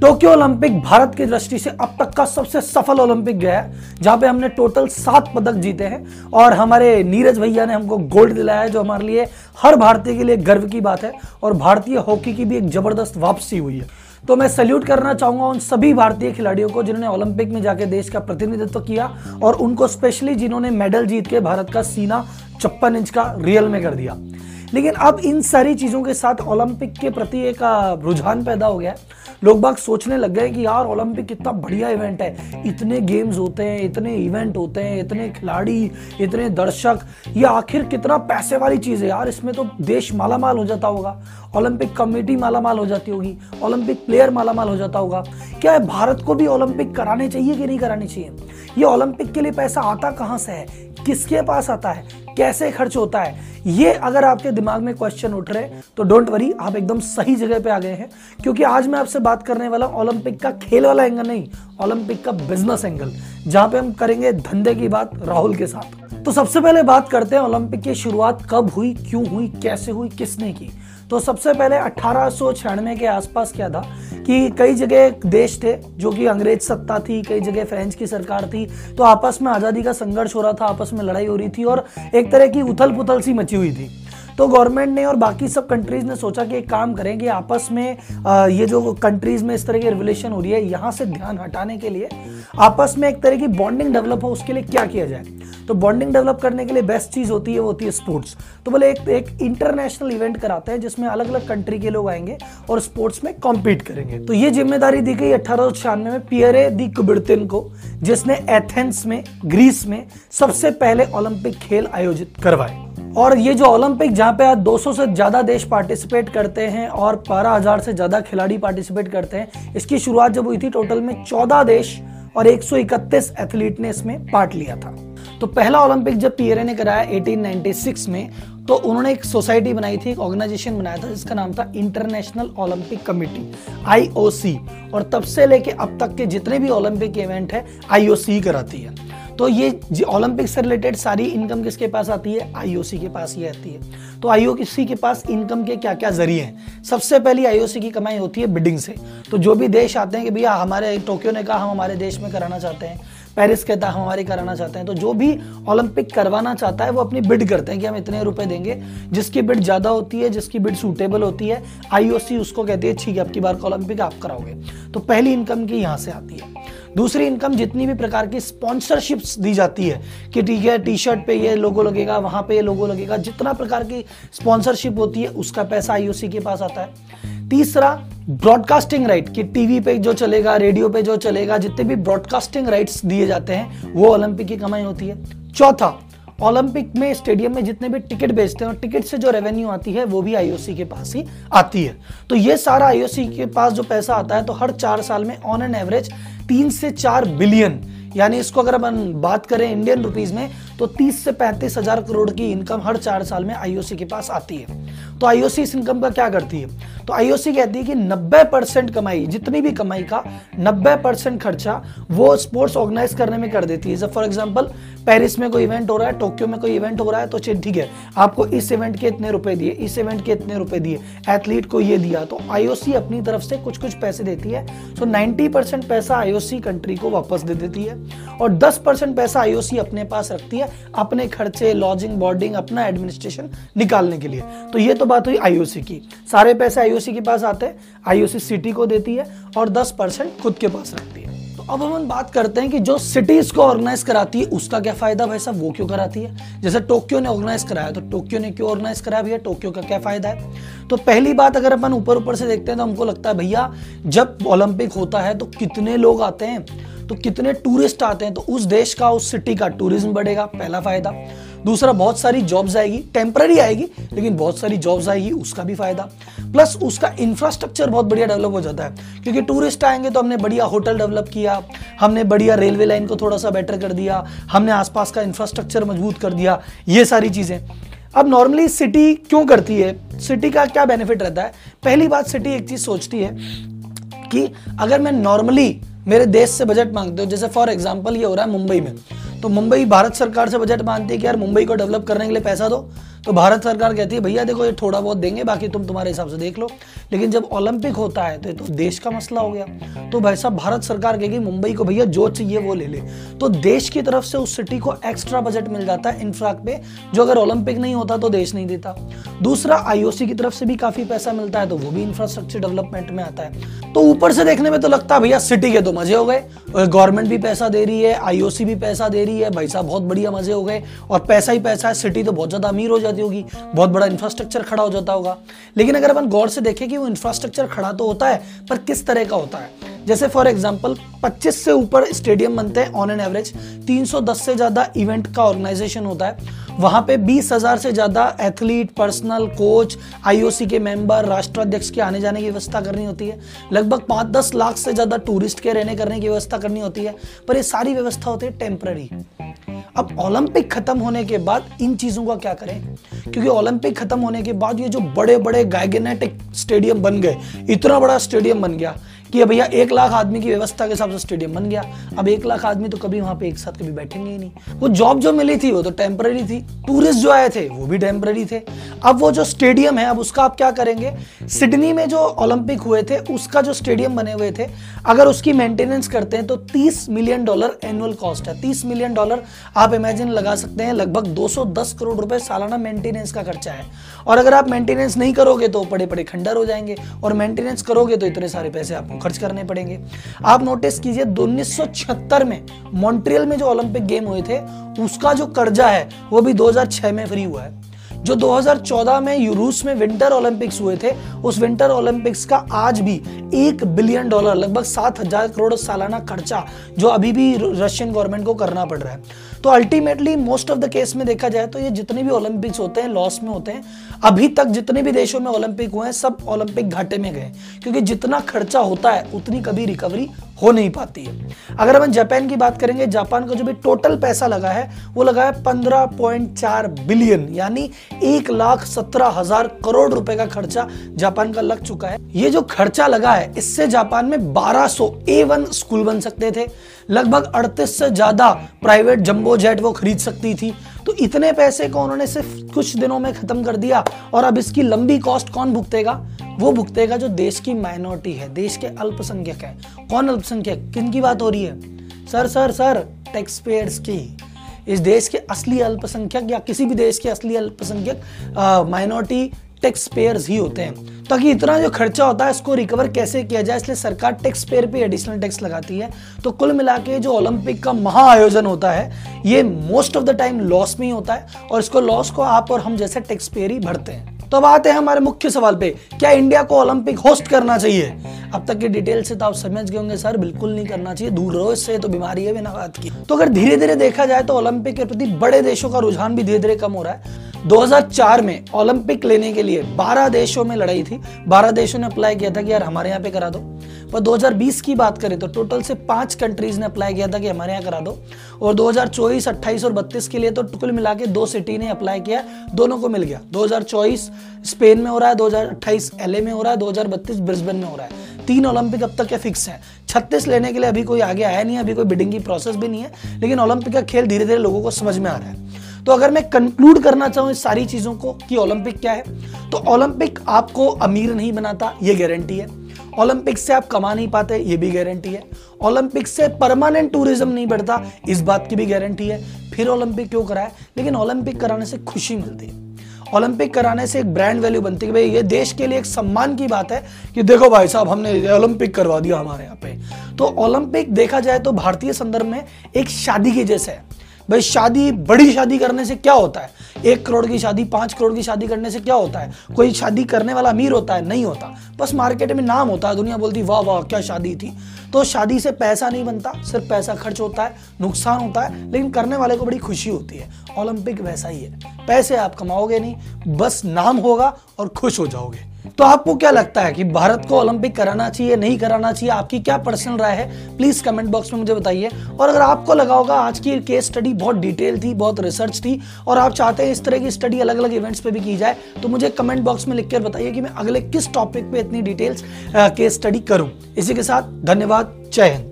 Tokyo Olympic Bharat की दृष्टि से अब तक का सबसे सफल ओलंपिक गया है, जहाँ पे हमने टोटल सात पदक जीते हैं और हमारे नीरज भैया ने हमको गोल्ड दिलाया है, जो हमारे लिए हर भारतीय के लिए गर्व की बात है और भारतीय हॉकी की भी एक ज़बरदस्त वापसी हुई है। तो मैं सल्यूट करना चाहूँगा उन सभी भारतीय खिलाड़ियों को, जिन्होंने ओलंपिक में जाके देश का प्रतिनिधित्व किया और उनको स्पेशली जिन्होंने मेडल जीत के भारत का सीना छप्पन इंच का रियल में कर दिया। लेकिन अब इन सारी चीज़ों के साथ ओलंपिक के प्रति एक रुझान पैदा हो गया है। लोग बाग सोचने लग गए कि यार ओलंपिक कितना बढ़िया इवेंट है। इतने गेम्स होते हैं, इतने इवेंट होते हैं, इतने खिलाड़ी, इतने दर्शक। ये आखिर कितना पैसे वाली चीज़ है यार। इसमें तो देश मालामाल हो जाता होगा। ओलंपिक कमेटी मालामाल हो जाती होगी। ओलंपिक प्लेयर मालामाल हो जाता होगा। क्या भारत को भी ओलंपिक कराने चाहिए कि नहीं कराने चाहिए? ये ओलंपिक के लिए पैसा आता कहाँ से है? किसके पास आता है? कैसे खर्च होता है? ये अगर आपके दिमाग में क्वेश्चन उठ रहे तो डोंट वरी आप एकदम सही जगह पे आ गए हैं। क्योंकि आज मैं आपसे बात करने वाला ओलंपिक का खेल वाला एंगल नहीं ओलंपिक का बिज़नेस एंगल जहाँ पे हम करेंगे धंधे की बात राहुल के साथ। तो सबसे पहले बात करते हैं ओलंपिक की शुरुआत कब हुई, क्यों हुई, कैसे हुई, किसने की? तो सबसे पहले अठारह सौ छियानवे के आसपास क्या था कि कई जगह देश थे जो कि अंग्रेज़ सत्ता थी, कई जगह फ्रेंच की सरकार थी तो आपस में आज़ादी का संघर्ष हो रहा था, आपस में लड़ाई हो रही थी और एक तरह की उथल पुथल सी मची हुई थी। तो गवर्नमेंट ने और बाकी सब कंट्रीज़ ने सोचा कि एक काम करेंगे आपस में ये जो कंट्रीज़ में इस तरह की रिवोल्यूशन हो रही है, यहाँ से ध्यान हटाने के लिए आपस में एक तरह की बॉन्डिंग डेवलप हो, उसके लिए क्या किया जाए? तो बॉन्डिंग डेवलप करने के लिए बेस्ट चीज़ होती है, वो होती है स्पोर्ट्स तो बोले एक एक इंटरनेशनल इवेंट कराते हैं, जिसमें अलग अलग कंट्री के लोग आएँगे और स्पोर्ट्स में कॉम्पीट करेंगे. तो ये ज़िम्मेदारी दी गई अठारह में पियरे दी कुबिड़तिन को, जिसने एथेंस में ग्रीस में सबसे पहले ओलंपिक खेल आयोजित करवाए. और ये जो ओलंपिक जहाँ पे आज 200 से ज़्यादा देश पार्टिसिपेट करते हैं और बारह हज़ार से ज़्यादा खिलाड़ी पार्टिसिपेट करते हैं, इसकी शुरुआत जब हुई थी टोटल में 14 देश और 131 एथलीट ने इसमें पार्ट लिया था. तो पहला ओलंपिक जब पियरे ने कराया 1896 में तो उन्होंने एक सोसाइटी बनाई थी, एक ऑर्गेनाइजेशन बनाया था, जिसका नाम था इंटरनेशनल ओलंपिक कमेटी, आईओसी। और तब से लेके अब तक के जितने भी ओलंपिक इवेंट है, आईओसी कराती है। तो ये ओलंपिक से रिलेटेड सारी इनकम किसके पास आती है? आईओसी के पास ही आती है। तो आईओसी के पास इनकम के क्या क्या ज़रिए हैं? सबसे पहली आईओसी की कमाई होती है बिडिंग से। तो जो भी देश आते हैं कि भैया, हमारे, टोक्यो ने कहा, हम हमारे देश में कराना चाहते हैं। पेरिस हम हमारी कराना चाहते हैं। तो जो भी ओलंपिक करवाना चाहता है, वो अपनी बिड करते हैं कि हम इतने रुपए देंगे। जिसकी बिड ज़्यादा होती है, जिसकी बिड सूटेबल होती है आईओसी उसको कहती है, ठीक है आपकी बार का ओलंपिक आप कराओगे। तो पहली इनकम की यहाँ से आती है। दूसरी इनकम जितनी भी प्रकार की स्पॉन्सरशिप्स दी जाती है कि ठीक है टी शर्ट पे ये लोगो लगेगा, वहाँ पे ये लोगो लगेगा, जितना प्रकार की स्पॉन्सरशिप होती है, उसका पैसा आईओसी के पास आता है। तीसरा ब्रॉडकास्टिंग राइट कि टीवी पे जो चलेगा रेडियो पे जो चलेगा, जितने भी ब्रॉडकास्टिंग राइट्स दिए जाते हैं, वो ओलंपिक की कमाई होती है। चौथा ओलंपिक में स्टेडियम में जितने भी टिकट बेचते हैं, और टिकट से जो रेवेन्यू आती है, वो भी आईओसी के पास ही आती है। तो ये सारा आईओसी के पास जो पैसा आता है तो हर चार साल में ऑन एन एवरेज तीन से चार बिलियन यानी इसको अगर अपन बात करें इंडियन रुपीज़ में तो 30 से पैंतीस हज़ार करोड़ की इनकम हर चार साल में आईओसी के पास आती है। तो आईओसी इस इनकम का क्या करती है? तो आईओसी कहती है कि 90 परसेंट कमाई, जितनी भी कमाई का 90 परसेंट खर्चा वो स्पोर्ट्स ऑर्गेनाइज करने में कर देती है। फॉर एग्ज़ाम्पल पेरिस में कोई इवेंट हो रहा है टोक्यो में कोई इवेंट हो रहा है तो ठीक है, आपको इस इवेंट के इतने रुपए दिए, इस इवेंट के इतने रुपए दिए एथलीट को ये दिया तो आईओसी अपनी तरफ़ से कुछ कुछ पैसे देती है। नाइनटी परसेंट पैसा आईओसी कंट्री को वापस दे देती है और दस परसेंट पैसा आईओसी अपने पास रखती है। अपने खर्चे लॉजिंग बोर्डिंग अपना एडमिनिस्ट्रेशन निकालने के लिए। तो ये तो बात हुई आईओसी की। सारे पैसे आईओसी के पास आते हैं आईओसी सिटी को देती है और दस परसेंट खुद के पास रखती है। तो अब हम बात करते हैं कि जो सिटीज़ को ऑर्गेनाइज कराती है, उसका क्या फ़ायदा भाई साहब? वो क्यों कराती है? जैसे टोक्यो ने ऑर्गेनाइज कराया तो टोक्यो ने क्यों ऑर्गेनाइज कराया भैया? टोक्यो का क्या फ़ायदा है? तो पहली बात अगर अपन ऊपर ऊपर से देखते हैं तो हमको लगता है, भैया, जब ओलंपिक होता है तो कितने लोग आते हैं? तो कितने टूरिस्ट आते हैं? तो उस देश का, उस सिटी का टूरिज़्म बढ़ेगा, पहला फ़ायदा। दूसरा, बहुत सारी जॉब्स आएगी टेम्पररी आएगी, लेकिन बहुत सारी जॉब्स आएगी, उसका भी फ़ायदा। प्लस उसका इंफ्रास्ट्रक्चर बहुत बढ़िया डेवलप हो जाता है। क्योंकि टूरिस्ट आएँगे तो हमने बढ़िया होटल डेवलप किया, हमने बढ़िया रेलवे लाइन को थोड़ा सा बेटर कर दिया, हमने आसपास का इंफ्रास्ट्रक्चर मज़बूत कर दिया, ये सारी चीज़ें। अब नॉर्मली सिटी क्यों करती है? सिटी का क्या बेनिफिट रहता है? पहली बात सिटी एक चीज़ सोचती है कि अगर मैं नॉर्मली मेरे देश से बजट मांगते हो, जैसे फॉर एग्ज़ाम्पल ये हो रहा है मुंबई में। तो मुंबई भारत सरकार से बजट मांगती है कि यार मुंबई को डेवलप करने के लिए पैसा दो तो भारत सरकार कहती है, भैया देखो, ये थोड़ा बहुत देंगे, बाकी तुम तुम्हारे हिसाब से देख लो। लेकिन जब ओलंपिक होता है तो ये तो देश का मसला हो गया। तो भाई साहब, भारत सरकार कहेगी, मुंबई को भैया जो चाहिए वो ले ले। तो देश की तरफ़ से उस सिटी को एक्स्ट्रा बजट मिल जाता है इंफ्राक पे, जो अगर ओलंपिक नहीं होता तो देश नहीं देता। दूसरा आईओसी की तरफ़ से भी काफ़ी पैसा मिलता है तो वो भी इंफ्रास्ट्रक्चर डेवलपमेंट में आता है। तो ऊपर से देखने में तो लगता है, भैया सिटी के तो मज़े हो गए। गवर्नमेंट भी पैसा दे रही है आईओसी भी पैसा दे रही है, भाई साहब, बहुत बढ़िया मज़े हो गए। और पैसा ही पैसा है सिटी तो बहुत ज़्यादा अमीर हो। जाती होगी। बहुत बड़ा इंफ्रास्ट्रक्चर खड़ा हो जाता होगा। लेकिन अगर अपन गौर से देखें कि वो इंफ्रास्ट्रक्चर खड़ा तो होता है, पर किस तरह का होता है? जैसे फॉर एग्जांपल 25 से ऊपर स्टेडियम बनते हैं ऑन एन एवरेज 310 से ज़्यादा इवेंट का ऑर्गेनाइजेशन होता है। वहाँ पे बीस हज़ार से ज़्यादा एथलीट पर्सनल कोच आईओसी के मेंबर राष्ट्राध्यक्ष के आने जाने की व्यवस्था करनी होती है। लगभग पाँच दस लाख से ज़्यादा टूरिस्ट के रहने करने की व्यवस्था करनी होती है। पर ये सारी व्यवस्था होती है टेम्पररी अब ओलंपिक खत्म होने के बाद इन चीज़ों का क्या करें? क्योंकि ओलंपिक खत्म होने के बाद ये जो बड़े बड़े गाइगेनेटिक स्टेडियम बन गए, इतना बड़ा स्टेडियम बन गया कि भैया एक लाख आदमी की व्यवस्था के हिसाब से स्टेडियम बन गया। अब एक लाख आदमी तो कभी वहाँ पे एक साथ कभी बैठेंगे ही नहीं। वो जॉब जो मिली थी, वो तो टेम्पररी थी। टूरिस्ट जो आए थे, वो भी टेम्पररी थे। अब वो जो स्टेडियम है, अब उसका आप क्या करेंगे? सिडनी में जो ओलंपिक हुए थे, उसका जो स्टेडियम बने हुए थे, अगर उसकी मेंटेनेंस करते हैं तो 30 मिलियन डॉलर एनुअल कॉस्ट है। 30 मिलियन डॉलर आप इमेजिन लगा सकते हैं, लगभग 210 करोड़ रुपए सालाना मेंटेनेंस का खर्चा है। और अगर आप मेंटेनेंस नहीं करोगे तो बड़े बड़े खंडर हो जाएँगे। और मेंटेनेंस करोगे तो इतने सारे पैसे आपको खर्च करने पड़ेंगे। आप नोटिस कीजिए, उन्नीस में मॉन्ट्रियल में जो ओलंपिक गेम हुए थे, उसका जो कर्जा है, वो भी 2006 में फ्री हुआ है। जो 2014 में रूस में विंटर ओलंपिक्स हुए थे, उस विंटर ओलंपिक्स का आज भी एक बिलियन डॉलर लगभग सात हज़ार करोड़ सालाना खर्चा जो अभी भी रशियन गवर्नमेंट को करना पड़ रहा है। तो ultimately most of the case में देखा जाए तो ये जितने भी ओलंपिक्स होते हैं लॉस में होते हैं, अभी तक जितने भी देशों में ओलंपिक हुए हैं, सब ओलंपिक घाटे में गए क्योंकि जितना खर्चा होता है, उतनी कभी रिकवरी हो नहीं पाती है। अगर हम जापान की बात करेंगे, जापान का जो भी टोटल पैसा लगा है, वो लगा है पंद्रह पॉइंट चार बिलियन यानी एक लाख सत्रह हज़ार करोड़ रुपए का खर्चा जापान का लग चुका है। ये जो खर्चा लगा है, इससे जापान में बारह 1200 ए वन स्कूल बन सकते थे। लगभग अड़तीस से ज़्यादा प्राइवेट जंबो जेट वो खरीद सकती थी। तो इतने पैसे को उन्होंने सिर्फ़ कुछ दिनों में खत्म कर दिया। और अब इसकी लंबी कॉस्ट कौन भुगतेगा? वो भुगतेगा जो देश की माइनॉरिटी है, देश के अल्पसंख्यक है। कौन अल्पसंख्यक? किन की बात हो रही है? Sir sir sir tax payers की। इस देश के असली अल्पसंख्यक या किसी भी देश के असली अल्पसंख्यक माइनॉरिटी टैक्स पेयर्स ही होते हैं। ताकि इतना जो खर्चा होता है, इसको रिकवर कैसे किया जाए? इसलिए सरकार टैक्स पेयर पे एडिशनल टैक्स लगाती है। तो कुल मिला के जो ओलंपिक का महा आयोजन होता है, ये most of the time loss में ही होता है और इसको लॉस को आप और हम जैसे टैक्स पेयर ही भरते हैं। तो अब आते हैं हमारे मुख्य सवाल पे। क्या इंडिया को ओलंपिक होस्ट करना चाहिए? अब तक की डिटेल से तो आप समझ गए होंगे, सर, बिल्कुल नहीं करना चाहिए। दूर रहो इससे तो बीमारी है बिना बात की। तो अगर धीरे धीरे देखा जाए तो ओलंपिक के प्रति बड़े देशों का रुझान भी धीरे धीरे कम हो रहा है। 2004 में ओलंपिक लेने के लिए 12 देशों में लड़ाई थी। 12 देशों ने अप्लाई किया था कि यार हमारे यहाँ पे करा दो। पर 2020 की बात करें तो टोटल से पाँच कंट्रीज़ ने अप्लाई किया था कि हमारे यहाँ करा दो। और 2024, 28 और 32 के लिए तो कुल मिला के दो सिटी ने अप्लाई किया। दोनों को मिल गया। 2024 स्पेन में हो रहा है 2028 एलए में हो रहा है 2032 ब्रिस्बेन में हो रहा है। तीन ओलंपिक अब तक के फिक्स हैं? छत्तीस लेने के लिए अभी कोई आगे आया नहीं अभी कोई बिडिंग की प्रोसेस भी नहीं है। लेकिन ओलंपिक का खेल धीरे धीरे लोगों को समझ में आ रहा है। तो अगर मैं कंक्लूड करना चाहूँ इस सारी चीज़ों को कि ओलंपिक क्या है तो ओलंपिक आपको अमीर नहीं बनाता, ये गारंटी है। ओलंपिक से आप कमा नहीं पाते, ये भी गारंटी है। ओलंपिक से परमानेंट टूरिज़्म नहीं बढ़ता, इस बात की भी गारंटी है। फिर ओलंपिक क्यों कराए? लेकिन ओलंपिक कराने से खुशी मिलती है। ओलंपिक कराने से एक ब्रांड वैल्यू बनती है भाई, ये देश के लिए एक सम्मान की बात है कि देखो भाई साहब, हमने ओलंपिक करवा दिया हमारे यहाँ पे। तो ओलंपिक देखा जाए तो भारतीय संदर्भ में एक शादी के जैसे है। भाई, शादी, बड़ी शादी करने से क्या होता है? एक करोड़ की शादी, पाँच करोड़ की शादी करने से क्या होता है? कोई शादी करने वाला अमीर होता है? नहीं होता। बस मार्केट में नाम होता है, दुनिया बोलती, वाह वाह, क्या शादी थी? तो शादी से पैसा नहीं बनता, सिर्फ़ पैसा खर्च होता है, नुकसान होता है, लेकिन करने वाले को बड़ी खुशी होती है। ओलंपिक वैसा ही है। पैसे आप कमाओगे नहीं, बस नाम होगा और खुश हो जाओगे। तो आपको क्या लगता है कि भारत को ओलंपिक कराना चाहिए, नहीं कराना चाहिए? आपकी क्या पर्सनल राय है? प्लीज़ कमेंट बॉक्स में मुझे बताइए। और अगर आपको लगा होगा आज की केस स्टडी बहुत डिटेल थी, बहुत रिसर्च थी, और आप चाहते हैं इस तरह की स्टडी अलग अलग इवेंट्स पे भी की जाए तो मुझे कमेंट बॉक्स में लिखकर बताइए कि मैं अगले किस टॉपिक पे इतनी डिटेल्स केस स्टडी करूँ। इसी के साथ धन्यवाद। जय हिंद।